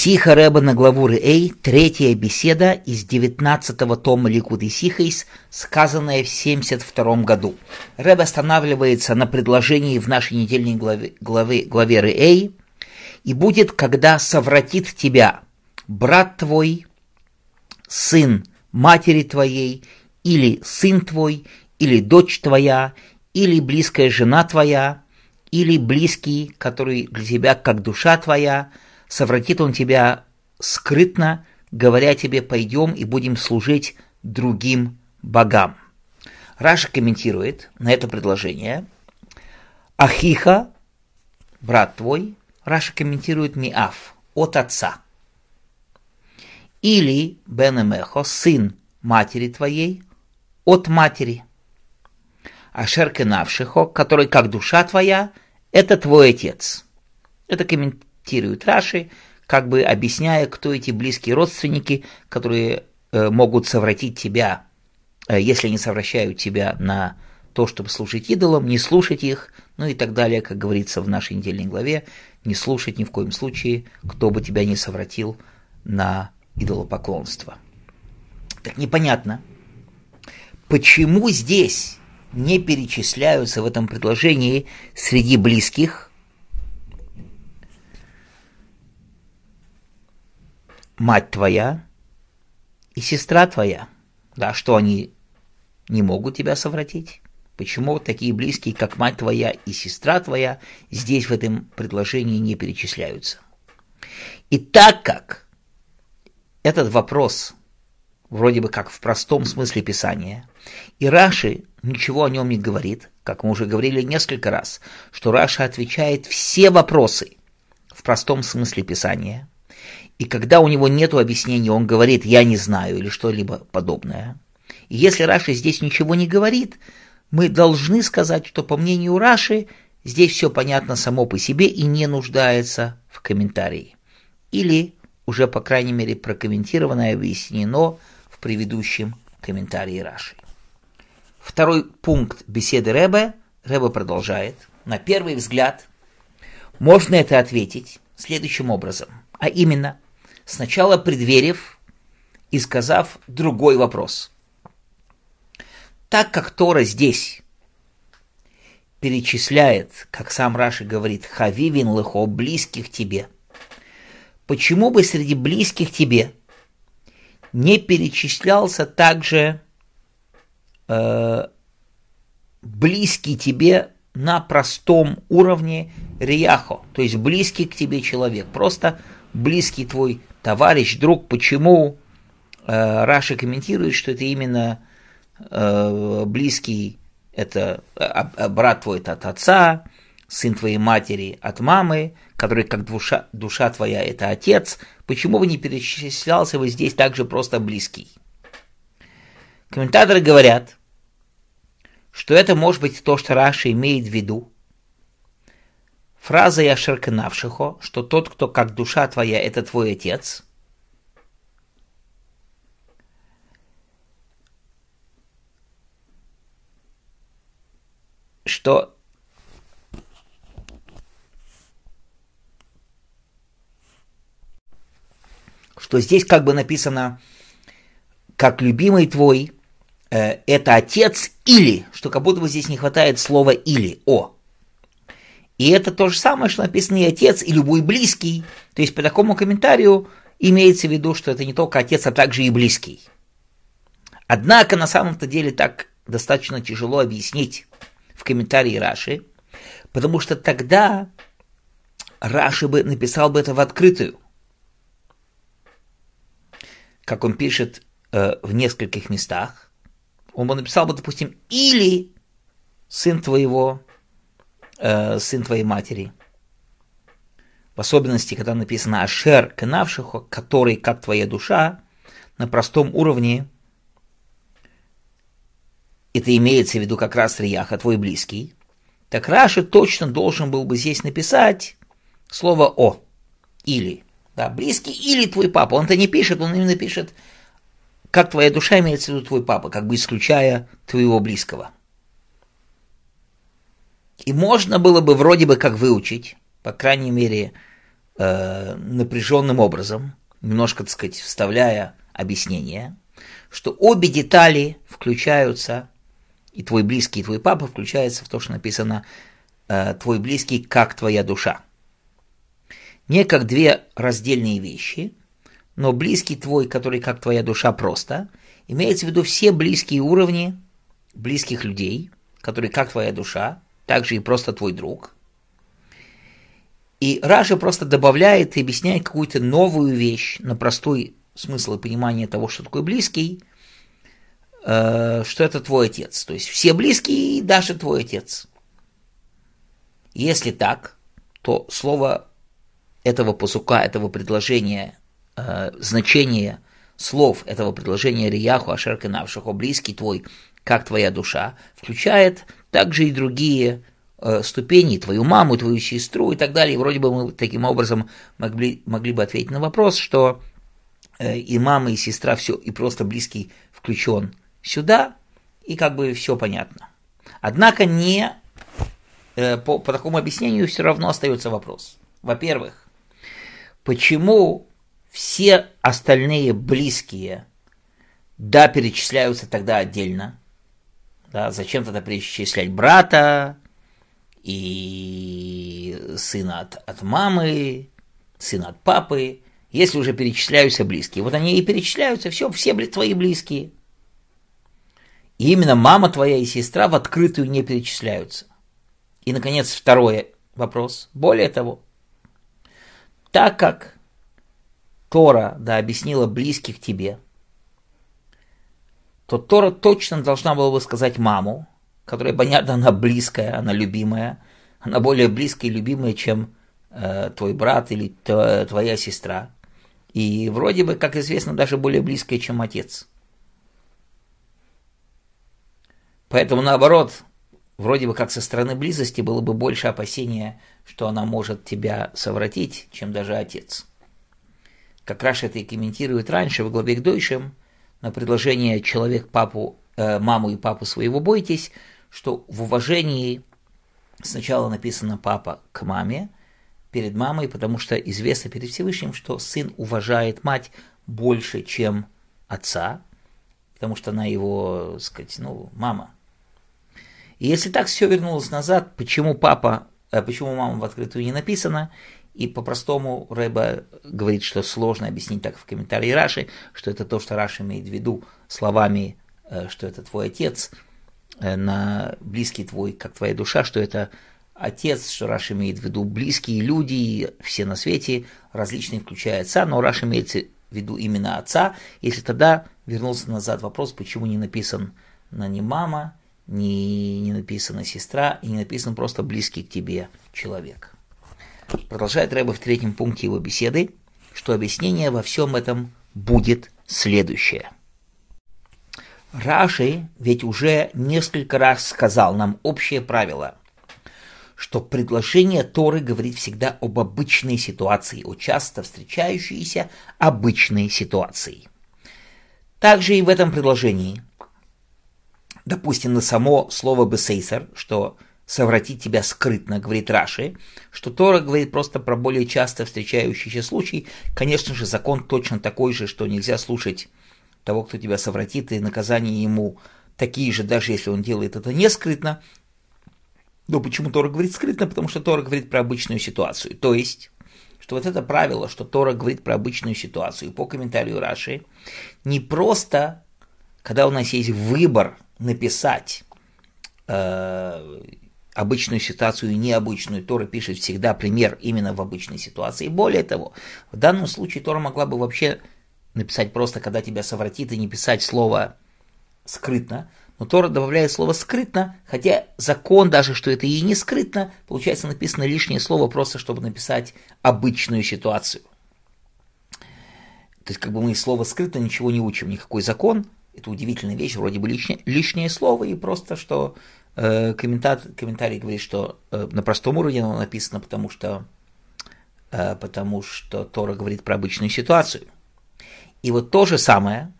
Сиха Рэба на главу Эй, третья беседа из 19-го тома Ликуды Сихейс, сказанная в 72 году. Рэб останавливается на предложении в нашей недельной главе, главе, главе Эй, и будет, когда совратит тебя брат твой, сын матери твоей, или сын твой, или дочь твоя, или близкая жена твоя, или близкий, который для тебя как душа твоя, совратит он тебя скрытно, говоря тебе, пойдем и будем служить другим богам. Раши комментирует на это предложение. אחיך, брат твой, Раши комментирует מאב, от отца. Или בן אמך, сын матери твоей, от матери. Ашер Кенавшихо, который как душа твоя, это твой отец. Это комментирует цитирует Раши, как бы объясняя, кто эти близкие родственники, которые э, могут совратить тебя, э, если они совращают тебя на то, чтобы служить идолам, не слушать их, ну и так далее, как говорится в нашей недельной главе, не слушать ни в коем случае, кто бы тебя не совратил на идолопоклонство. Так непонятно, почему здесь не перечисляются в этом предложении среди близких мать твоя и сестра твоя. Да, что они не могут тебя совратить? Почему такие близкие, как мать твоя и сестра твоя, здесь в этом предложении не перечисляются? И так как этот вопрос вроде бы как в простом смысле Писания, и Раши ничего о нем не говорит, как мы уже говорили несколько раз, что Раша отвечает все вопросы в простом смысле Писания – и когда у него нет объяснения, он говорит «я не знаю» или что-либо подобное. И если Раши здесь ничего не говорит, мы должны сказать, что по мнению Раши здесь все понятно само по себе и не нуждается в комментарии. Или уже, по крайней мере, прокомментировано и объяснено в предыдущем комментарии Раши. Второй пункт беседы Рэбе, Рэбе продолжает. На первый взгляд можно это ответить следующим образом, а именно – сначала предверив и сказав другой вопрос. Так как Тора здесь перечисляет, как сам Раши говорит, хавивин лыхо, близких тебе, почему бы среди близких тебе не перечислялся также э, близкий тебе на простом уровне рияхо, то есть близкий к тебе человек, просто близкий твой товарищ, друг, почему э, Раши комментирует, что это именно э, близкий, это э, брат твой от отца, сын твоей матери от мамы, который как душа, душа твоя это отец, почему бы не перечислялся бы здесь также просто близкий? Комментаторы говорят, что это может быть то, что Раши имеет в виду, Фраза «Яшер Кнавшихо», что тот, кто как душа твоя, это твой отец, что что здесь как бы написано, как любимый твой, э, это отец или, что как будто бы здесь не хватает слова или, о. И это то же самое, что написано и отец, и любой близкий. То есть по такому комментарию имеется в виду, что это не только отец, а также и близкий. Однако на самом-то деле так достаточно тяжело объяснить в комментарии Раши, потому что тогда Раши бы написал бы это в открытую. Как он пишет э, в нескольких местах, он бы написал бы, допустим, или сын твоего сын твоей матери. В особенности, когда написано «Ашер кенавшихо», который, как твоя душа, на простом уровне, это имеется в виду как раз Рияха, твой близкий, так Раши точно должен был бы здесь написать слово «о» или, да, близкий или твой папа. Он-то не пишет, он именно пишет, как твоя душа имеется в виду твой папа, как бы исключая твоего близкого. И можно было бы вроде бы как выучить, по крайней мере, э, напряженным образом, немножко, так сказать, вставляя объяснение, что обе детали включаются, и твой близкий, и твой папа включаются в то, что написано э, «твой близкий, как твоя душа». Не как две раздельные вещи, но близкий твой, который как твоя душа просто, имеется в виду все близкие уровни близких людей, которые как твоя душа, также и просто твой друг. И Раша просто добавляет и объясняет какую-то новую вещь на простой смысл и понимание того, что такое близкий, э, что это твой отец. То есть все близкие и даже твой отец. Если так, то слово этого посука, этого предложения, э, значение слов этого предложения Рияху Ашерка Навшахо, близкий твой, как твоя душа, включает также и другие э, ступени, твою маму, твою сестру и так далее. И вроде бы мы таким образом могли, могли бы ответить на вопрос, что э, и мама, и сестра, все, и просто близкий включен сюда, и как бы все понятно. Однако не э, по, по такому объяснению все равно остается вопрос. Во-первых, почему все остальные близкие, да, перечисляются тогда отдельно, да, зачем тогда перечислять брата и сына от, от мамы, сына от папы, если уже перечисляются близкие. Вот они и перечисляются, все, все твои близкие. И именно мама твоя и сестра в открытую не перечисляются. И, наконец, второй вопрос. Более того, так как Тора да, объяснила близких тебе, то Тора точно должна была бы сказать маму, которая, понятно, она близкая, она любимая, она более близкая и любимая, чем э, твой брат или твоя сестра. И вроде бы, как известно, даже более близкая, чем отец. Поэтому наоборот, вроде бы как со стороны близости было бы больше опасения, что она может тебя совратить, чем даже отец. Как Раша это и комментирует раньше в главе к Дойшем, на предложение человек папу, э, маму и папу своего бойтесь, что в уважении сначала написано папа к маме, перед мамой, потому что известно перед Всевышним, что сын уважает мать больше, чем отца, потому что она его, так сказать, ну, мама. И если так все вернулось назад, почему папа, э, почему мама в открытую не написано, и по-простому Рэба говорит, что сложно объяснить так в комментарии Раши, что это то, что Раши имеет в виду словами, э, что это твой отец, э, на близкий твой, как твоя душа, что это отец, что Раши имеет в виду близкие люди, все на свете, различные, включая отца, но Раши имеется в виду именно отца, если тогда вернулся назад вопрос, почему не написан на не мама, не, не написана сестра и не написан просто близкий к тебе человек. Продолжает Рэба в третьем пункте его беседы, что объяснение во всем этом будет следующее. Раши ведь уже несколько раз сказал нам общее правило, что предложение Торы говорит всегда об обычной ситуации, о часто встречающейся обычной ситуации. Также и в этом предложении, допустим, на само слово «бесейсер», что совратить тебя скрытно, говорит Раши, что Тора говорит просто про более часто встречающийся случай. Конечно же, закон точно такой же, что нельзя слушать того, кто тебя совратит, и наказание ему такие же, даже если он делает это не скрытно. Но почему Тора говорит скрытно? Потому что Тора говорит про обычную ситуацию. То есть, что вот это правило, что Тора говорит про обычную ситуацию, по комментарию Раши, не просто, когда у нас есть выбор написать э, обычную ситуацию и необычную. Тора пишет всегда пример именно в обычной ситуации. Более того, в данном случае Тора могла бы вообще написать просто, когда тебя совратит, и не писать слово скрытно. Но Тора добавляет слово скрытно, хотя закон даже, что это и не скрытно, получается написано лишнее слово просто, чтобы написать обычную ситуацию. То есть как бы мы из слова скрытно ничего не учим, никакой закон. Это удивительная вещь, вроде бы лишнее, лишнее слово, и просто что комментарий, комментарий говорит, что э, на простом уровне оно написано, потому что, э, потому что Тора говорит про обычную ситуацию. И вот то же самое,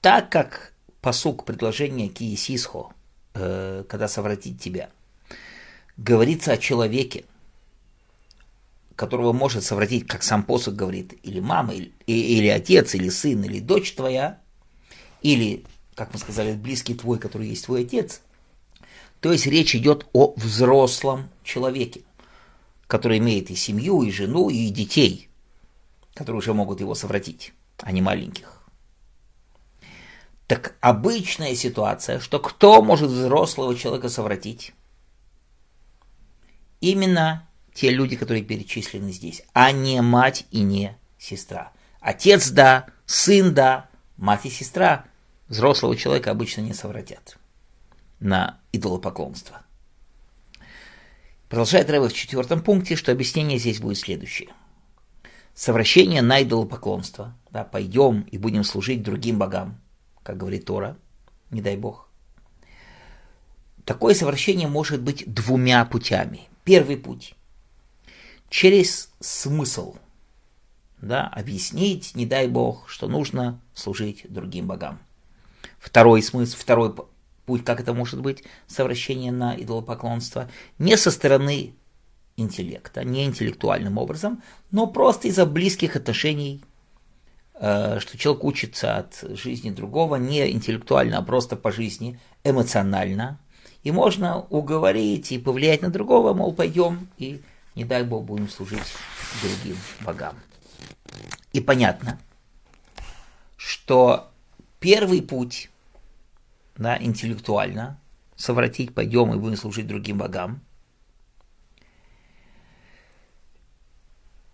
так как посук предложения Киесисхо, когда совратить тебя, говорится о человеке, которого может совратить, как сам посох говорит, или мама, или, или отец, или сын, или дочь твоя, или, как мы сказали, близкий твой, который есть твой отец, то есть речь идет о взрослом человеке, который имеет и семью, и жену, и детей, которые уже могут его совратить, а не маленьких. Так обычная ситуация, что кто может взрослого человека совратить? Именно те люди, которые перечислены здесь, а не мать и не сестра. Отец – да, сын – да, мать и сестра взрослого человека обычно не совратят на идолопоклонство. Продолжает Рэбе в четвертом пункте, что объяснение здесь будет следующее. Совращение на идолопоклонство. Да, пойдем и будем служить другим богам, как говорит Тора, не дай бог. Такое совращение может быть двумя путями. Первый путь через смысл. Да, объяснить, не дай бог, что нужно служить другим богам. Второй смысл, второй путь, как это может быть, совращение на идолопоклонство, не со стороны интеллекта, не интеллектуальным образом, но просто из-за близких отношений, э, что человек учится от жизни другого не интеллектуально, а просто по жизни, эмоционально. И можно уговорить и повлиять на другого, мол, пойдем и не дай Бог, будем служить другим богам. И понятно, что первый путь, да, интеллектуально, совратить, пойдем и будем служить другим богам,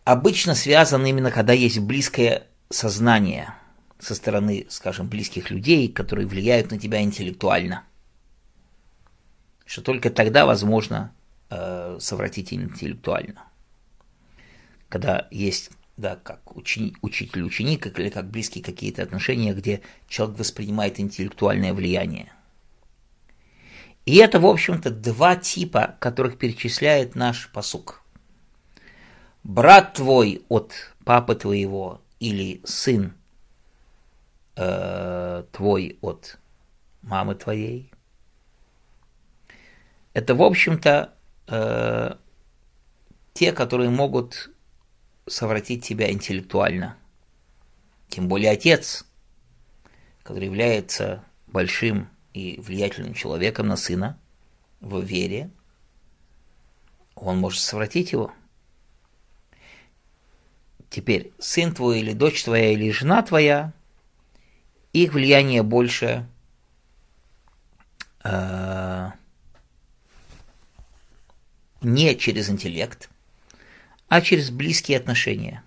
обычно связан именно, когда есть близкое сознание со стороны, скажем, близких людей, которые влияют на тебя интеллектуально. Что только тогда возможно э, совратить интеллектуально. Когда есть, да, как учени, учитель-ученик или как близкие какие-то отношения, где человек воспринимает интеллектуальное влияние. И это, в общем-то, два типа, которых перечисляет наш посук. Брат твой от папы твоего или сын э, твой от мамы твоей. Это, в общем-то, э, те, которые могут совратить тебя интеллектуально. Тем более отец, который является большим и влиятельным человеком на сына в вере, он может совратить его. Теперь сын твой или дочь твоя или жена твоя, их влияние больше э, не через интеллект, а через близкие отношения.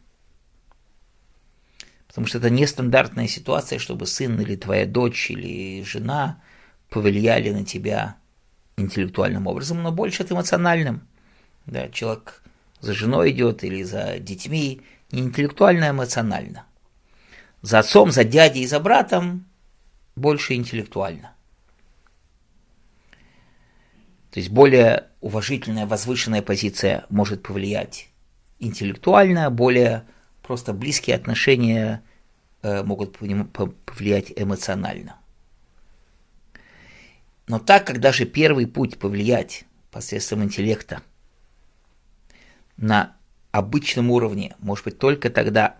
Потому что это нестандартная ситуация, чтобы сын или твоя дочь или жена повлияли на тебя интеллектуальным образом, но больше от эмоциональным. Да, человек за женой идет или за детьми, не интеллектуально, а эмоционально. За отцом, за дядей и за братом больше интеллектуально. То есть более уважительная, возвышенная позиция может повлиять интеллектуально, более просто близкие отношения э, могут повлиять эмоционально. Но так как даже первый путь повлиять посредством интеллекта на обычном уровне может быть только тогда,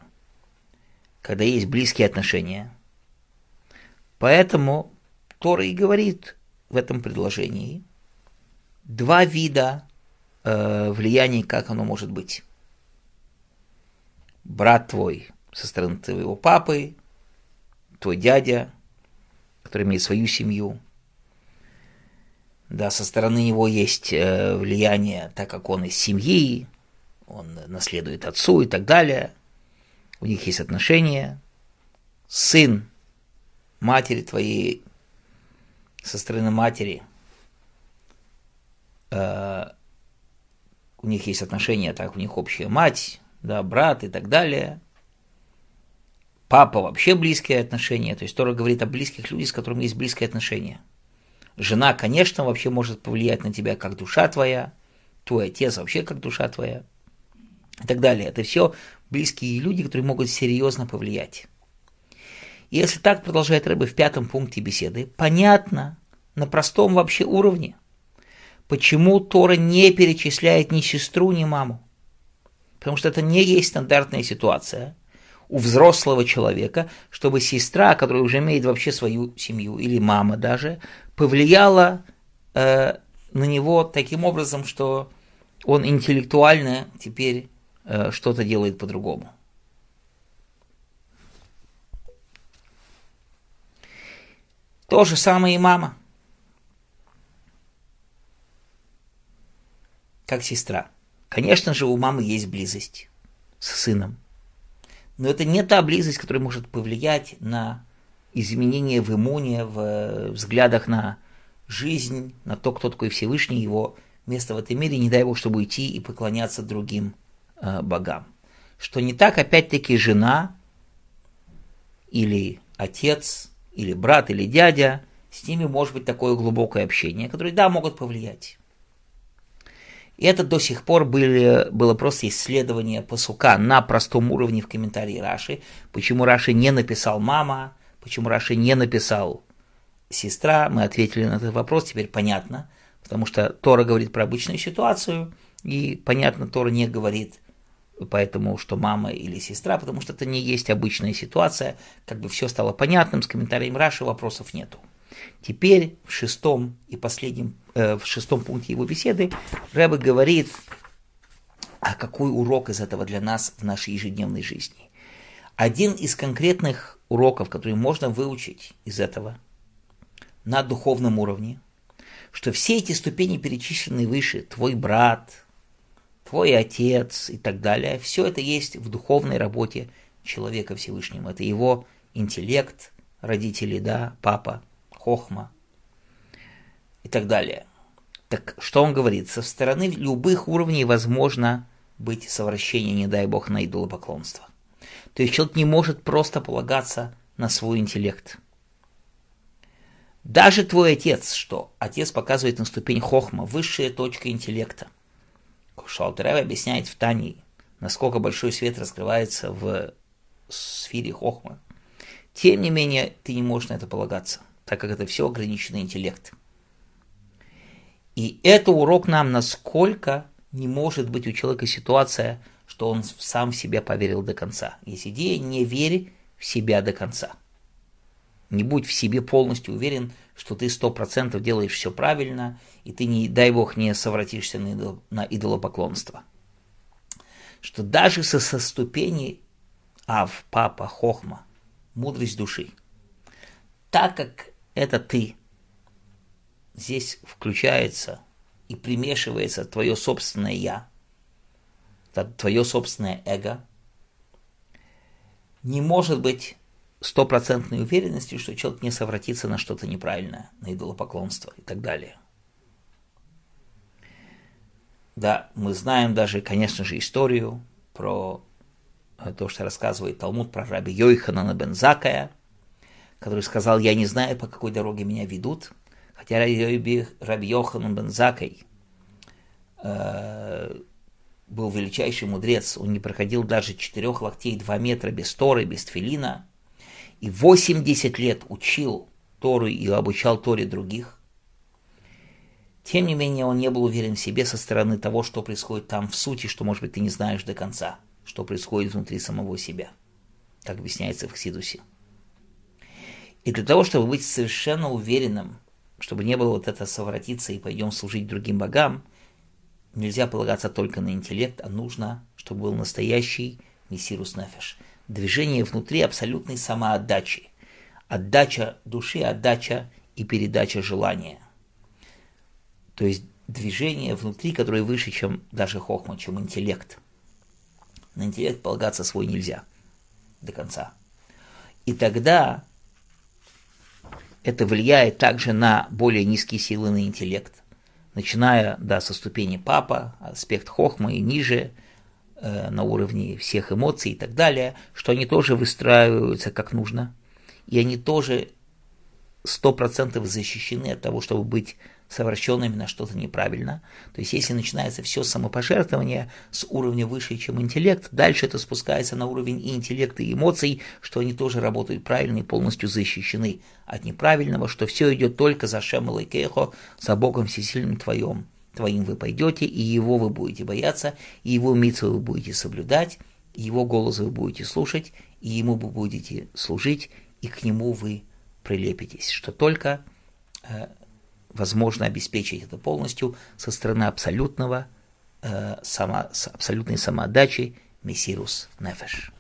когда есть близкие отношения. Поэтому Тора и говорит в этом предложении – два вида э, влияний, как оно может быть. Брат твой со стороны твоего папы, твой дядя, который имеет свою семью. Да, со стороны него есть э, влияние, так как он из семьи, он наследует отцу и так далее. У них есть отношения. Сын матери твоей, со стороны матери – Э, у них есть отношения, так, у них общая мать, да, брат и так далее. Папа вообще близкие отношения, то есть Тора говорит о близких людях, с которыми есть близкие отношения. Жена, конечно, вообще может повлиять на тебя как душа твоя, твой отец вообще как душа твоя и так далее. Это все близкие люди, которые могут серьезно повлиять. И если так продолжает Рэбе в пятом пункте беседы, понятно, на простом вообще уровне, почему Тора не перечисляет ни сестру, ни маму. Потому что это не есть стандартная ситуация у взрослого человека, чтобы сестра, которая уже имеет вообще свою семью, или мама даже, повлияла э, на него таким образом, что он интеллектуально теперь э, что-то делает по-другому. То же самое и мама. Как сестра. Конечно же, у мамы есть близость с сыном. Но это не та близость, которая может повлиять на изменение в иммуне, в взглядах на жизнь, на то, кто такой Всевышний, его место в этом мире, не дай Бог, чтобы уйти и поклоняться другим э, богам. Что не так, опять-таки, жена или отец или брат, или дядя, с ними может быть такое глубокое общение, которое, да, могут повлиять. И это до сих пор были, было просто исследование посука на простом уровне в комментарии Раши. Почему Раши не написал мама, почему Раши не написал сестра. Мы ответили на этот вопрос, теперь понятно. Потому что Тора говорит про обычную ситуацию, и понятно, Тора не говорит поэтому что мама или сестра, потому что это не есть обычная ситуация, как бы все стало понятным, с комментарием Раши вопросов нету. Теперь в шестом и последнем, э, в шестом пункте его беседы Рэбе говорит, а какой урок из этого для нас в нашей ежедневной жизни. Один из конкретных уроков, которые можно выучить из этого на духовном уровне, что все эти ступени, перечисленные выше, твой брат, твой отец и так далее. Все это есть в духовной работе человека Всевышнему. Это его интеллект, родители, да, папа, хохма и так далее. Так что он говорит? Со стороны любых уровней возможно быть совращение, не дай бог, на идолопоклонство. То есть человек не может просто полагаться на свой интеллект. Даже твой отец, что отец показывает на ступень хохма, высшая точка интеллекта – Шалтарев объясняет в Тане, насколько большой свет раскрывается в сфере Хохма. Тем не менее, ты не можешь на это полагаться, так как это все ограниченный интеллект. И это урок нам, насколько не может быть у человека ситуация, что он сам в себя поверил до конца. Есть идея «не верь в себя до конца». Не будь в себе полностью уверен, что ты сто процентов делаешь все правильно, и ты, не дай бог, не совратишься на, идол, на идолопоклонство. Что даже со, со ступени Ав, Папа, Хохма, мудрость души, так как это ты, здесь включается и примешивается твое собственное «я», твое собственное эго, не может быть стопроцентной уверенностью, что человек не совратится на что-то неправильное, на идолопоклонство и так далее. Да, мы знаем даже, конечно же, историю про то, что рассказывает Талмуд про раби Йоханана бен Закая, который сказал, я не знаю, по какой дороге меня ведут, хотя раби, Йоханан бен Закай э, был величайший мудрец, он не проходил даже четырех локтей два метра без Торы, без Тфилина, и 80 лет учил Тору и обучал Торе других, тем не менее он не был уверен в себе со стороны того, что происходит там в сути, что, может быть, ты не знаешь до конца, что происходит внутри самого себя, как объясняется в Хсидусе. И для того, чтобы быть совершенно уверенным, чтобы не было вот это совратиться и пойдем служить другим богам, нельзя полагаться только на интеллект, а нужно, чтобы был настоящий мессирус нефеш – движение внутри абсолютной самоотдачи. Отдача души, отдача и передача желания. То есть движение внутри, которое выше, чем даже хохма, чем интеллект. На интеллект полагаться свой нельзя до конца. И тогда это влияет также на более низкие силы на интеллект, начиная да, со ступени папа, аспект хохма и ниже – Э, на уровне всех эмоций и так далее, что они тоже выстраиваются как нужно, и они тоже сто процентов защищены от того, чтобы быть совершил именно что-то неправильно. То есть если начинается все самопожертвование с уровня выше, чем интеллект, дальше это спускается на уровень и интеллекта, и эмоций, что они тоже работают правильно и полностью защищены от неправильного, что все идет только за Шем и за Богом Всесильным Твоем. Твоим вы пойдете, и его вы будете бояться, и его митцвы вы будете соблюдать, его голос вы будете слушать, и ему вы будете служить, и к нему вы прилепитесь, что только э, возможно обеспечить это полностью со стороны абсолютного, э, само, с абсолютной самоотдачи Мессирус Нефеш.